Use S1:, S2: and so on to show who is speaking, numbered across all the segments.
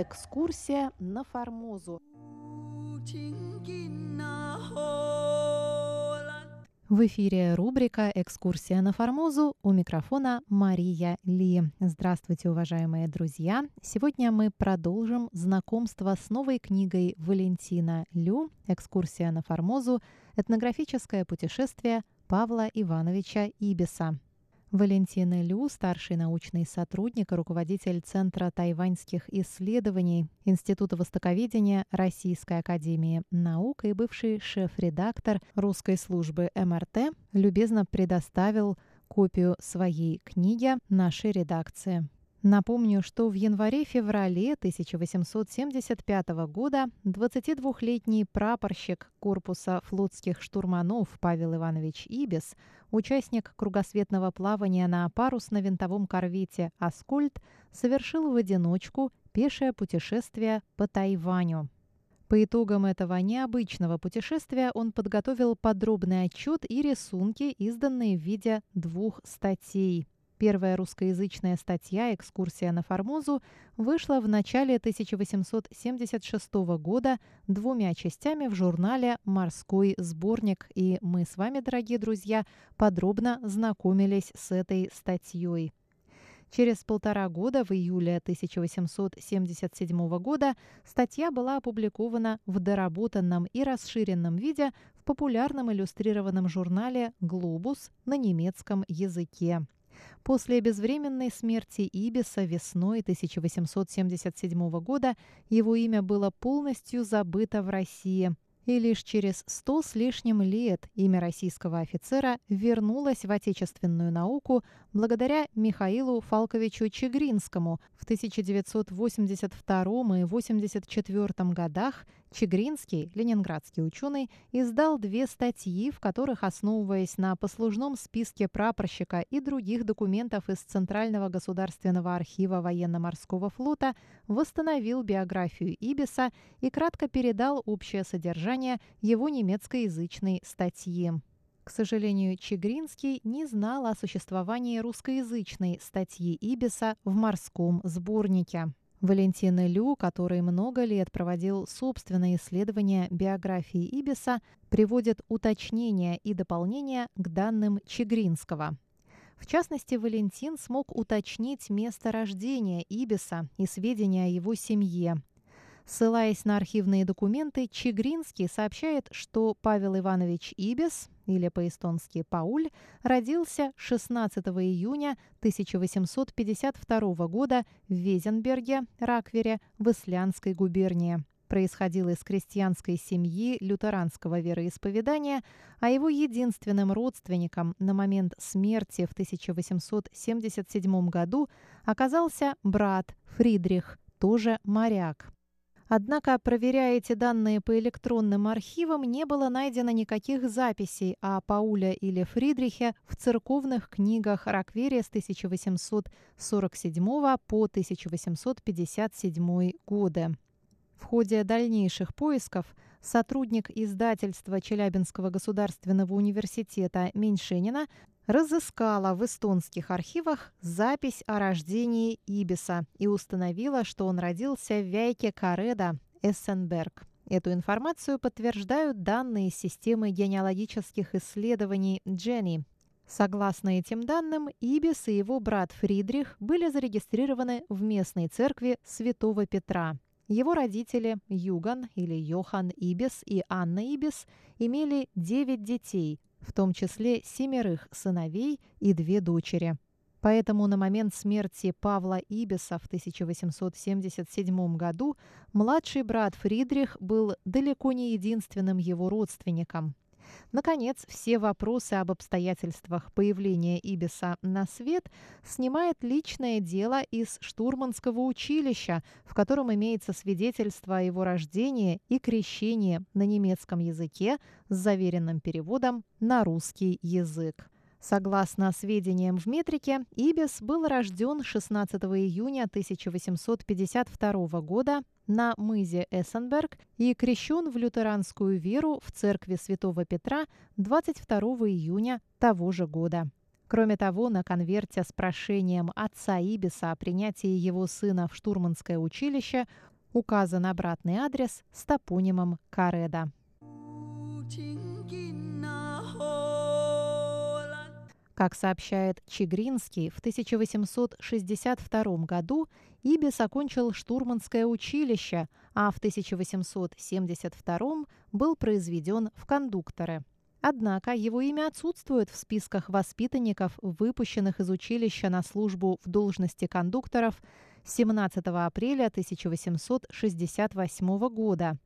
S1: Экскурсия на Формозу. В эфире рубрика «Экскурсия на Формозу» у микрофона Мария Ли. Здравствуйте, уважаемые друзья! Сегодня мы продолжим знакомство с новой книгой Валентина Лю «Экскурсия на Формозу. Этнографическое путешествие Павла Ивановича Ибиса». Валентина Лю, старший научный сотрудник и руководитель Центра тайваньских исследований Института востоковедения Российской академии наук и бывший шеф-редактор русской службы МРТ, любезно предоставил копию своей книги нашей редакции. Напомню, что в январе-феврале 1875 года 22-летний прапорщик корпуса флотских штурманов Павел Иванович Ибис, участник кругосветного плавания на парусно-винтовом корвете «Аскольд», совершил в одиночку пешее путешествие по Тайваню. По итогам этого необычного путешествия он подготовил подробный отчет и рисунки, изданные в виде двух статей – Первая русскоязычная статья «Экскурсия на Формозу» вышла в начале 1876 года двумя частями в журнале «Морской сборник», и мы с вами, дорогие друзья, подробно знакомились с этой статьей. Через полтора года, в июле 1877 года, статья была опубликована в доработанном и расширенном виде в популярном иллюстрированном журнале «Глобус» на немецком языке. После безвременной смерти Ибиса весной 1877 года его имя было полностью забыто в России – и лишь через сто с лишним лет имя российского офицера вернулось в отечественную науку благодаря Михаилу Фалковичу Чегринскому. В 1982 и 1984 годах Чегринский, ленинградский ученый, издал две статьи, в которых, основываясь на послужном списке прапорщика и других документов из Центрального государственного архива военно-морского флота, восстановил биографию Ибиса и кратко передал общее содержание его немецкоязычной статьи. К сожалению, Чегринский не знал о существовании русскоязычной статьи Ибиса в морском сборнике. Валентин Лю, который много лет проводил собственные исследования биографии Ибиса, приводит уточнения и дополнения к данным Чегринского. В частности, Валентин смог уточнить место рождения Ибиса и сведения о его семье. Ссылаясь на архивные документы, Чегринский сообщает, что Павел Иванович Ибис или по-эстонски Пауль, родился 16 июня 1852 года в Везенберге, Раквере, в Исландской губернии. Происходил из крестьянской семьи лютеранского вероисповедания, а его единственным родственником на момент смерти в 1877 году оказался брат Фридрих, тоже моряк. Однако, проверяя эти данные по электронным архивам, не было найдено никаких записей о Пауле или Фридрихе в церковных книгах Ракверия с 1847 по 1857 годы. В ходе дальнейших поисков сотрудник издательства Челябинского государственного университета Меньшенина разыскала в эстонских архивах запись о рождении Ибиса и установила, что он родился в Вяйке Кареда, Эссенберг. Эту информацию подтверждают данные системы генеалогических исследований Дженни. Согласно этим данным, Ибис и его брат Фридрих были зарегистрированы в местной церкви Святого Петра. Его родители Юган или Йохан Ибис и Анна Ибис имели 9 детей, в том числе семерых сыновей и две дочери. Поэтому на момент смерти Павла Ибиса в 1877 году младший брат Фридрих был далеко не единственным его родственником. Наконец, все вопросы об обстоятельствах появления Ибиса на свет снимает личное дело из штурманского училища, в котором имеется свидетельство о его рождении и крещении на немецком языке с заверенным переводом на русский язык. Согласно сведениям в метрике, Ибис был рожден 16 июня 1852 года на мызе Эссенберг и крещен в лютеранскую веру в церкви Святого Петра 22 июня того же года. Кроме того, на конверте с прошением отца Ибиса о принятии его сына в штурманское училище Указан обратный адрес с топонимом Кареда. Как сообщает Чигринский, в 1862 году Ибис окончил штурманское училище, а в 1872 был произведен в кондукторы. Однако его имя отсутствует в списках воспитанников, выпущенных из училища на службу в должности кондукторов 17 апреля 1868 года.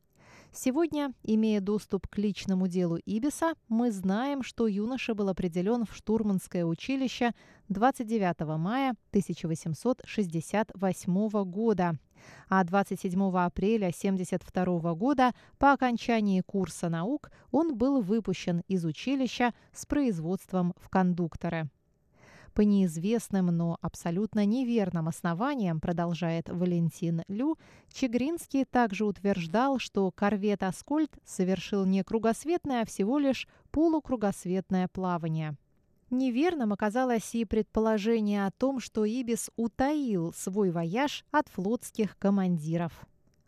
S1: Сегодня, имея доступ к личному делу Ибиса, мы знаем, что юноша был определен в штурманское училище 29 мая 1868 года, а 27 апреля 1972 года по окончании курса наук он был выпущен из училища с производством в кондукторы. По неизвестным, но абсолютно неверным основаниям, продолжает Валентин Лю, Чегринский также утверждал, что корвет «Аскольд» совершил не кругосветное, а всего лишь полукругосветное плавание. Неверным оказалось и предположение о том, что Ибис утаил свой вояж от флотских командиров.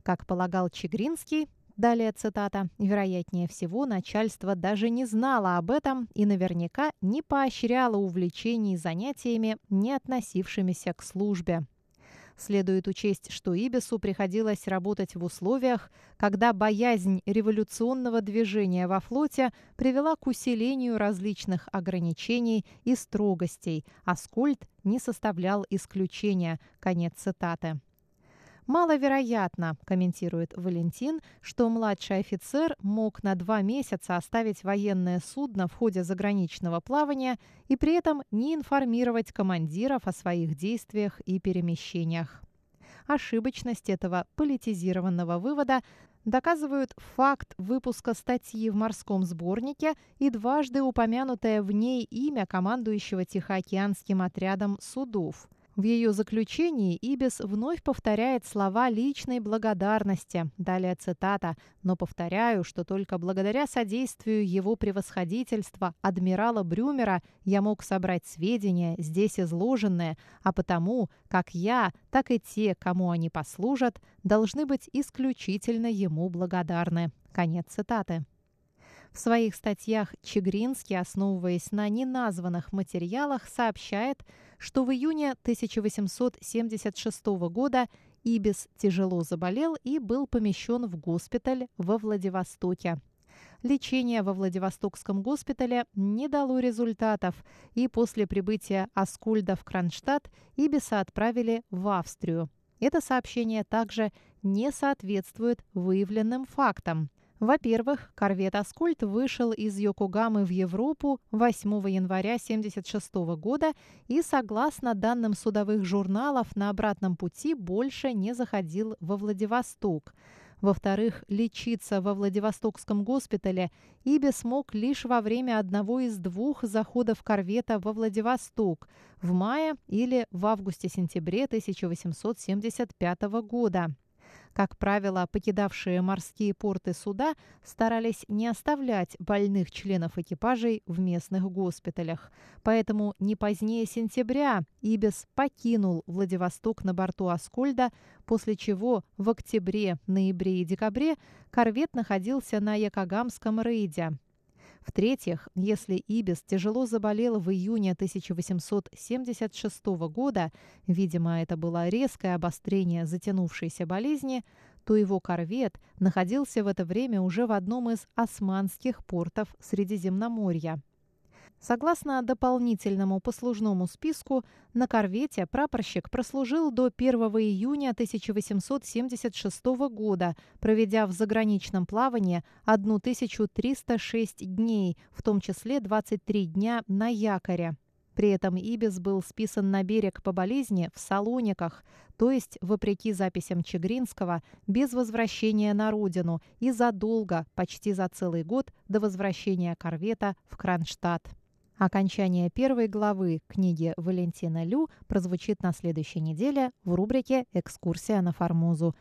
S1: Как полагал Чегринский, Далее цитата. «Вероятнее всего, начальство даже не знало об этом и наверняка не поощряло увлечений занятиями, не относившимися к службе». Следует учесть, что Ибису приходилось работать в условиях, когда боязнь революционного движения во флоте привела к усилению различных ограничений и строгостей, а Скольд не составлял исключения. Конец цитаты. Маловероятно, комментирует Валентин, что младший офицер мог на два месяца оставить военное судно в ходе заграничного плавания и при этом не информировать командиров о своих действиях и перемещениях. Ошибочность этого политизированного вывода доказывают факт выпуска статьи в морском сборнике и дважды упомянутое в ней имя командующего Тихоокеанским отрядом судов. В ее заключении Ибис вновь повторяет слова личной благодарности. Далее цитата. «Но повторяю, что только благодаря содействию его превосходительства, адмирала Брюмера, я мог собрать сведения, здесь изложенные, а потому, как я, так и те, кому они послужат, должны быть исключительно ему благодарны». Конец цитаты. В своих статьях Чегринский, основываясь на неназванных материалах, сообщает, что в июне 1876 года Ибис тяжело заболел и был помещен в госпиталь во Владивостоке. Лечение во Владивостокском госпитале не дало результатов, и после прибытия Аскульда в Кронштадт Ибиса отправили в Австрию. Это сообщение также не соответствует выявленным фактам. Во-первых, корвет «Аскольд» вышел из Йокогамы в Европу 8 января 1976 года и, согласно данным судовых журналов, на обратном пути больше не заходил во Владивосток. Во-вторых, лечиться во Владивостокском госпитале Иби смог лишь во время одного из двух заходов корвета во Владивосток в мае или в августе-сентябре 1875 года. Как правило, покидавшие морские порты суда старались не оставлять больных членов экипажей в местных госпиталях. Поэтому не позднее сентября Ибис покинул Владивосток на борту Аскольда, после чего в октябре, ноябре и декабре корвет находился на Якогамском рейде. В-третьих, если Ибис тяжело заболел в июне 1876 года, видимо, это было резкое обострение затянувшейся болезни, то его корвет находился в это время уже в одном из османских портов Средиземноморья. Согласно дополнительному послужному списку, на корвете прапорщик прослужил до 1 июня 1876 года, проведя в заграничном плавании 1306 дней, в том числе 23 дня на якоре. При этом Ибис был списан на берег по болезни в Салониках, то есть, вопреки записям Чегринского, без возвращения на родину и задолго, почти за целый год, до возвращения корвета в Кронштадт. Окончание первой главы книги Валентина Лю прозвучит на следующей неделе в рубрике «Экскурсия на Формозу».